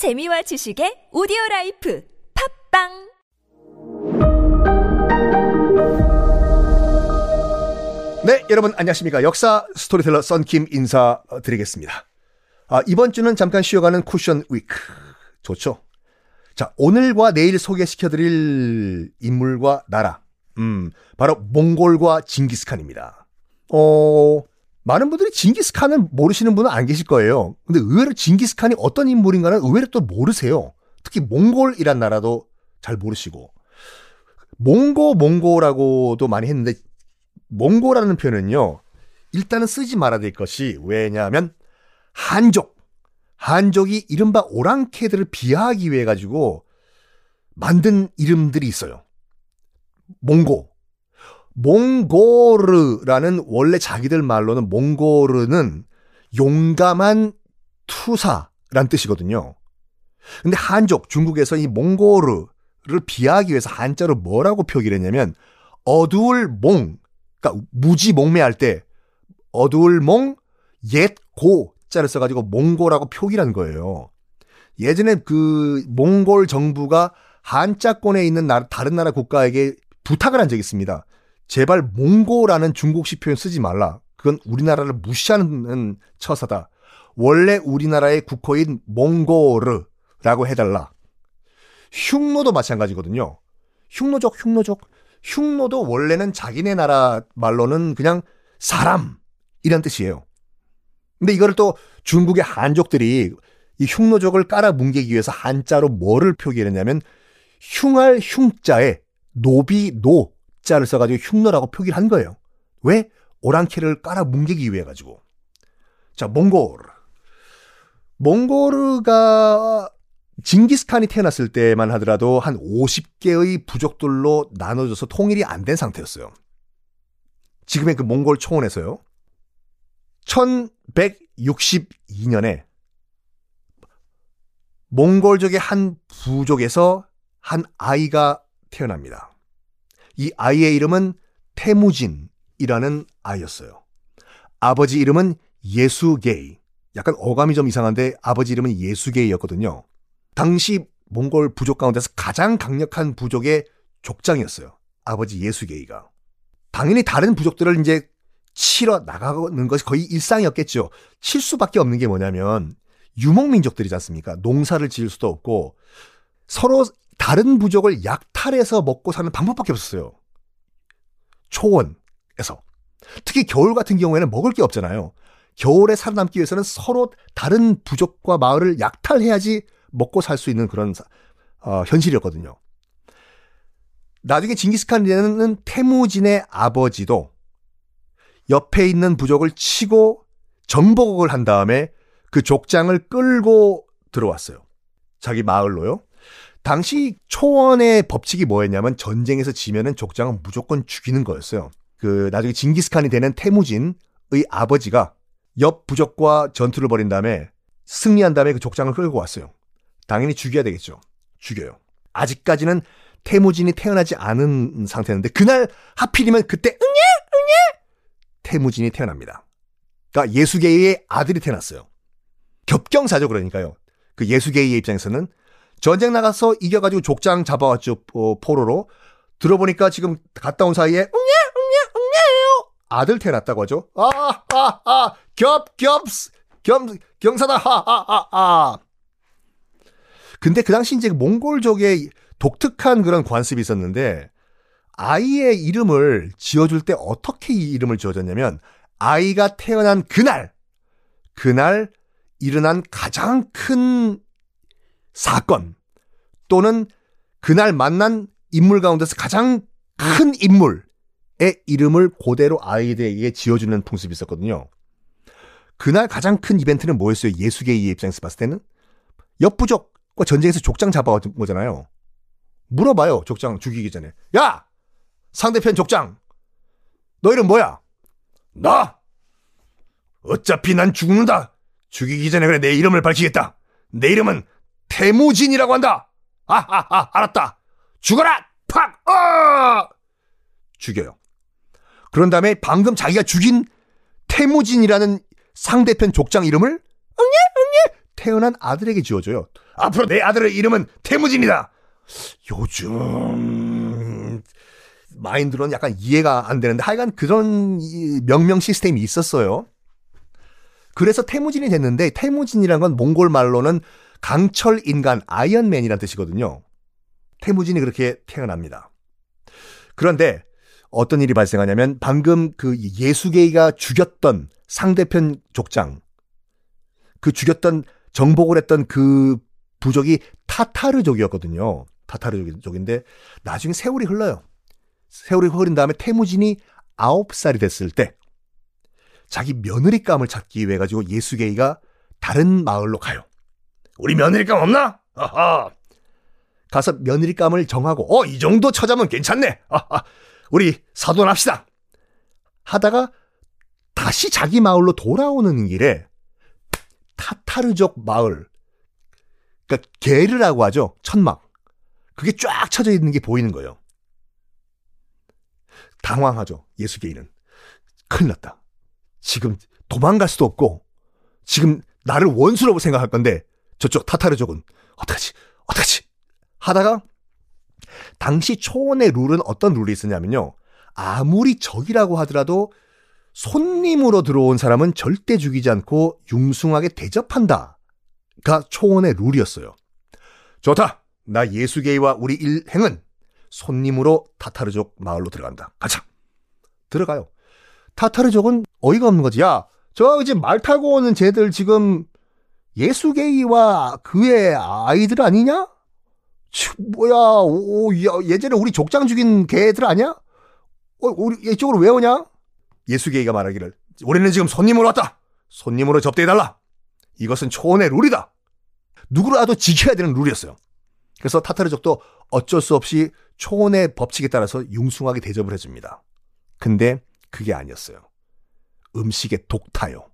재미와 지식의 오디오 라이프 팟빵 네, 여러분 안녕하십니까. 역사 스토리텔러 썬킴 인사드리겠습니다. 아, 이번 주는 잠깐 쉬어가는 cushion week. 좋죠? 자, 오늘과 내일 소개시켜 드릴 인물과 나라. 음, 바로 몽골과 징기스칸입니다. 어, 많은 분들이 징기스칸을 모르시는 분은 안 계실 거예요. 근데 의외로 징기스칸이 어떤 인물인가는 의외로 또 모르세요. 특히 몽골이란 나라도 잘 모르시고. 몽고, 몽고라고도 많이 했는데, 몽고라는 표현은요, 일단은 쓰지 말아야 될 것이 왜냐하면, 한족. 한족이 이른바 오랑캐들을 비하하기 위해 가지고 만든 이름들이 있어요. 몽고. 몽고르라는 원래 자기들 말로는 몽고르는 용감한 투사란 뜻이거든요. 근데 한족, 중국에서 이 몽고르를 비하하기 위해서 한자로 뭐라고 표기를 했냐면 어두울 몽, 그러니까 무지 몽매할 때 어두울 몽, 옛고 자를 써가지고 몽고라고 표기를 한 거예요. 예전에 그 몽골 정부가 한자권에 있는 다른 나라 국가에게 부탁을 한 적이 있습니다. 제발 몽고라는 중국식 표현 쓰지 말라. 그건 우리나라를 무시하는 처사다. 원래 우리나라의 국호인 몽고르라고 해달라. 흉노도 마찬가지거든요. 흉노족, 흉노족. 흉노도 원래는 자기네 나라 말로는 그냥 사람 이란 뜻이에요. 근데 이거를 또 중국의 한족들이 이 흉노족을 깔아 뭉개기 위해서 한자로 뭐를 표기했냐면 흉할 흉자에 노비 노 자를 써가지고 흉노라고 표기를 한 거예요. 왜? 오랑캐를 깔아 뭉개기 위해 가지고. 자, 몽고르. 몽고르가 징기스칸이 태어났을 때만 하더라도 한 50개의 부족들로 나눠져서 통일이 안 된 상태였어요. 지금의 그 몽골 초원에서요. 1162년에 몽골족의 한 부족에서 한 아이가 태어납니다. 이 아이의 이름은 태무진이라는 아이였어요. 아버지 이름은 예수게이. 약간 어감이 좀 이상한데 아버지 이름은 예수게이였거든요. 당시 몽골 부족 가운데서 가장 강력한 부족의 족장이었어요. 아버지 예수게이가. 당연히 다른 부족들을 이제 치러 나가는 것이 거의 일상이었겠죠. 칠 수밖에 없는 게 뭐냐면 유목민족들이지 않습니까? 농사를 지을 수도 없고 서로 다른 부족을 약탈해서 먹고 사는 방법밖에 없었어요. 초원에서. 특히 겨울 같은 경우에는 먹을 게 없잖아요. 겨울에 살아남기 위해서는 서로 다른 부족과 마을을 약탈해야지 먹고 살 수 있는 그런 어, 현실이었거든요. 나중에 징기스칸에는 태무진의 아버지도 옆에 있는 부족을 치고 정복을 한 다음에 그 족장을 끌고 들어왔어요. 자기 마을로요. 당시 초원의 법칙이 뭐였냐면 전쟁에서 지면은 족장은 무조건 죽이는 거였어요. 그 나중에 징기스칸이 되는 태무진의 아버지가 옆 부족과 전투를 벌인 다음에 승리한 다음에 그 족장을 끌고 왔어요. 당연히 죽여야 되겠죠. 죽여요. 아직까지는 태무진이 태어나지 않은 상태였는데 그날 하필이면 그때 응예 응예 태무진이 태어납니다. 그러니까 예수계의 아들이 태어났어요. 겹경사죠 그러니까요. 그 예수계의 입장에서는 전쟁 나가서 이겨가지고 족장 잡아왔죠 어, 포로로 들어보니까 지금 갔다 온 사이에 응예 응예 응예요 아들 태어났다고 하죠. 아아아겹겹겸 경사다 하하하하. 근데 그 당시 이제 몽골족의 독특한 그런 관습이 있었는데 아이의 이름을 지어줄 때 어떻게 이 이름을 지어줬냐면 아이가 태어난 그날 그날 일어난 가장 큰 사건 또는 그날 만난 인물 가운데서 가장 큰 인물의 이름을 그대로 아이들에게 지어주는 풍습이 있었거든요. 그날 가장 큰 이벤트는 뭐였어요? 예수계의 입장에서 봤을 때는 옆부족과 전쟁에서 족장 잡아온 거잖아요. 물어봐요. 족장 죽이기 전에. 야! 상대편 족장! 너 이름 뭐야? 나! 어차피 난 죽는다! 죽이기 전에 그래 내 이름을 밝히겠다. 내 이름은 태무진이라고 한다. 아하하 알았다. 죽어라. 팍. 어! 죽여요. 그런 다음에 방금 자기가 죽인 태무진이라는 상대편 족장 이름을 응예 응예 태어난 아들에게 지어줘요. 앞으로 내 아들의 이름은 태무진이다. 요즘 마인드로는 약간 이해가 안 되는데 하여간 그런 명명 시스템이 있었어요. 그래서 태무진이 됐는데 태무진이란 건 몽골 말로는 강철 인간 아이언맨이란 뜻이거든요. 태무진이 그렇게 태어납니다. 그런데 어떤 일이 발생하냐면 방금 그 예수게이가 죽였던 상대편 족장 그 죽였던 정복을 했던 그 부족이 타타르족이었거든요. 타타르족인데 나중에 세월이 흘러요. 세월이 흐른 다음에 태무진이 9살이 됐을 때 자기 며느리감을 찾기 위해 가지고 예수게이가 다른 마을로 가요. 우리 며느리감 없나? 아하. 가서 며느리감을 정하고 어 이 정도 처자면 괜찮네. 아하. 우리 사돈합시다. 하다가 다시 자기 마을로 돌아오는 길에 타타르족 마을 그러니까 게르라고 하죠. 천막. 그게 쫙 쳐져 있는 게 보이는 거예요. 당황하죠. 예수계인은. 큰일 났다. 지금 도망갈 수도 없고 지금 나를 원수라고 생각할 건데 저쪽 타타르족은 어떡하지? 어떡하지? 하다가 당시 초원의 룰은 어떤 룰이 있었냐면요. 아무리 적이라고 하더라도 손님으로 들어온 사람은 절대 죽이지 않고 융숭하게 대접한다. 가 초원의 룰이었어요. 좋다. 나 예수계와 우리 일행은 손님으로 타타르족 마을로 들어간다. 가자. 들어가요. 타타르족은 어이가 없는 거지. 야, 저 이제 말 타고 오는 쟤들 지금 예수게이와 그의 아이들 아니냐? 뭐야, 오, 야, 예전에 우리 족장 죽인 개들 아니야? 어, 우리 이쪽으로 왜 오냐? 예수게이가 말하기를 우리는 지금 손님으로 왔다. 손님으로 접대해달라. 이것은 초원의 룰이다. 누구라도 지켜야 되는 룰이었어요. 그래서 타타르족도 어쩔 수 없이 초원의 법칙에 따라서 융숭하게 대접을 해줍니다. 근데 그게 아니었어요. 음식에 독 타요.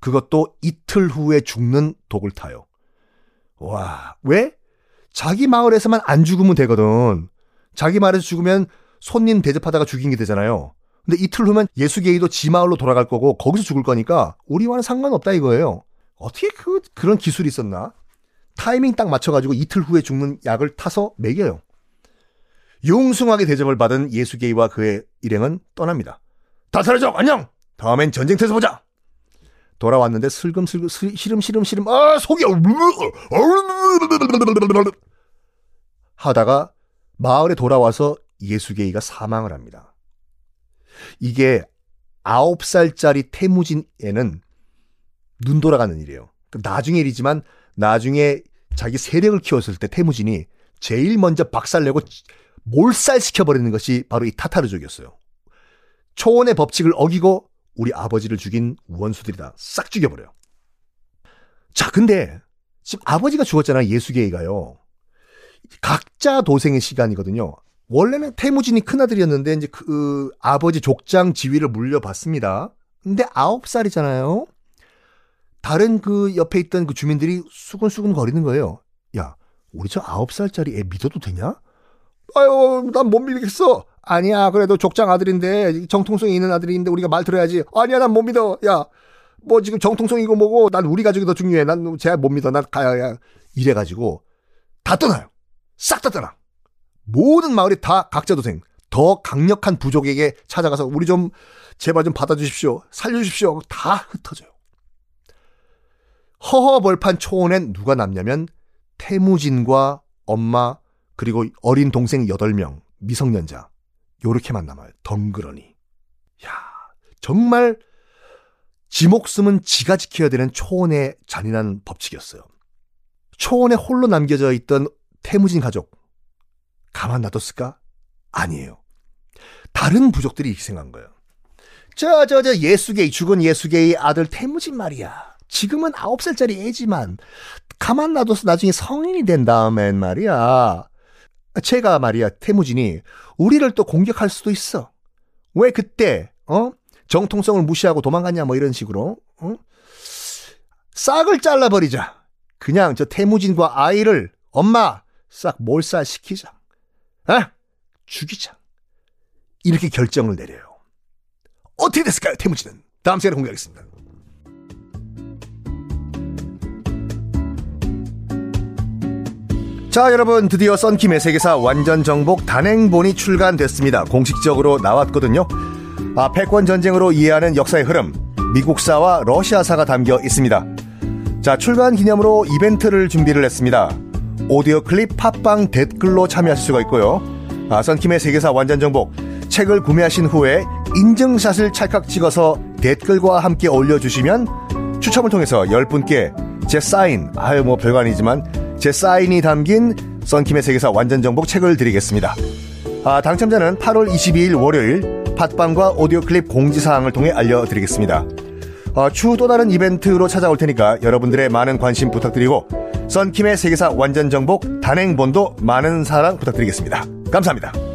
그것도 이틀 후에 죽는 독을 타요. 와, 왜? 자기 마을에서만 안 죽으면 되거든. 자기 마을에서 죽으면 손님 대접하다가 죽인 게 되잖아요. 근데 이틀 후면 예수계이도 지 마을로 돌아갈 거고 거기서 죽을 거니까 우리와는 상관없다 이거예요. 어떻게 그, 그런 기술이 있었나? 타이밍 딱 맞춰가지고 이틀 후에 죽는 약을 타서 먹여요. 융숭하게 대접을 받은 예수계이와 그의 일행은 떠납니다. 다 사라족 안녕! 다음엔 전쟁터에서 보자! 돌아왔는데 슬금슬금 시름 시름 시름 아 속이 하다가 마을에 돌아와서 예수계이가 사망을 합니다. 이게 아홉 살짜리 태무진에는 눈 돌아가는 일이에요. 그 나중에 일이지만 나중에 자기 세력을 키웠을 때 태무진이 제일 먼저 박살내고 몰살시켜버리는 것이 바로 이 타타르족이었어요. 초원의 법칙을 어기고 우리 아버지를 죽인 원수들이다. 싹 죽여버려요. 자, 근데 지금 아버지가 죽었잖아요. 예수계이가요. 각자 도생의 시간이거든요. 원래는 태무진이 큰아들이었는데 이제 그 아버지 족장 지위를 물려받습니다. 근데 아홉 살이잖아요. 다른 그 옆에 있던 그 주민들이 수근수근 거리는 거예요. 야, 우리 저 아홉 살짜리 애 믿어도 되냐? 아유, 난 못 믿겠어. 아니야, 그래도 족장 아들인데 정통성이 있는 아들인데 우리가 말 들어야지. 아니야, 난 못 믿어. 야, 뭐 지금 정통성이고 뭐고 난 우리 가족이 더 중요해. 난쟤못 믿어. 난 가야. 이래가지고 다 떠나요. 싹 다 떠나. 모든 마을이 다 각자 도생. 더 강력한 부족에게 찾아가서 우리 좀 제발 좀 받아주십시오. 살려주십시오. 다 흩어져요. 허허벌판 초원엔 누가 남냐면 태무진과 엄마 그리고 어린 동생 8명 미성년자 요렇게만 남아요. 덩그러니. 야 정말 지 목숨은 지가 지켜야 되는 초원의 잔인한 법칙이었어요. 초원에 홀로 남겨져 있던 태무진 가족 가만 놔뒀을까? 아니에요. 다른 부족들이 희생한 거예요. 저, 저, 저, 예수게이, 죽은 예수게이 아들 태무진 말이야. 지금은 아홉 살짜리 애지만, 가만 놔둬서 나중에 성인이 된 다음엔 말이야. 제가 말이야, 태무진이, 우리를 또 공격할 수도 있어. 왜 그때, 어? 정통성을 무시하고 도망갔냐, 뭐 이런 식으로, 어? 싹을 잘라버리자. 그냥 저 태무진과 아이를, 엄마, 싹 몰살시키자. 아, 죽이자. 이렇게 결정을 내려요. 어떻게 됐을까요, 태무진은? 다음 시간에 공개하겠습니다. 자, 여러분, 드디어 썬킴의 세계사 완전 정복 단행본이 출간됐습니다. 공식적으로 나왔거든요. 아, 패권 전쟁으로 이해하는 역사의 흐름, 미국사와 러시아사가 담겨 있습니다. 자, 출간 기념으로 이벤트를 준비를 했습니다. 오디오 클립 팟빵 댓글로 참여하실 수가 있고요. 아, 썬킴의 세계사 완전 정복 책을 구매하신 후에 인증샷을 찰칵 찍어서 댓글과 함께 올려주시면 추첨을 통해서 10분께 제 사인, 아유 뭐 별거 아니지만 제 사인이 담긴 썬킴의 세계사 완전 정복 책을 드리겠습니다. 아, 당첨자는 8월 22일 월요일 팟빵과 오디오 클립 공지사항을 통해 알려드리겠습니다. 어, 추후 또 다른 이벤트로 찾아올 테니까 여러분들의 많은 관심 부탁드리고 썬킴의 세계사 완전 정복 단행본도 많은 사랑 부탁드리겠습니다. 감사합니다.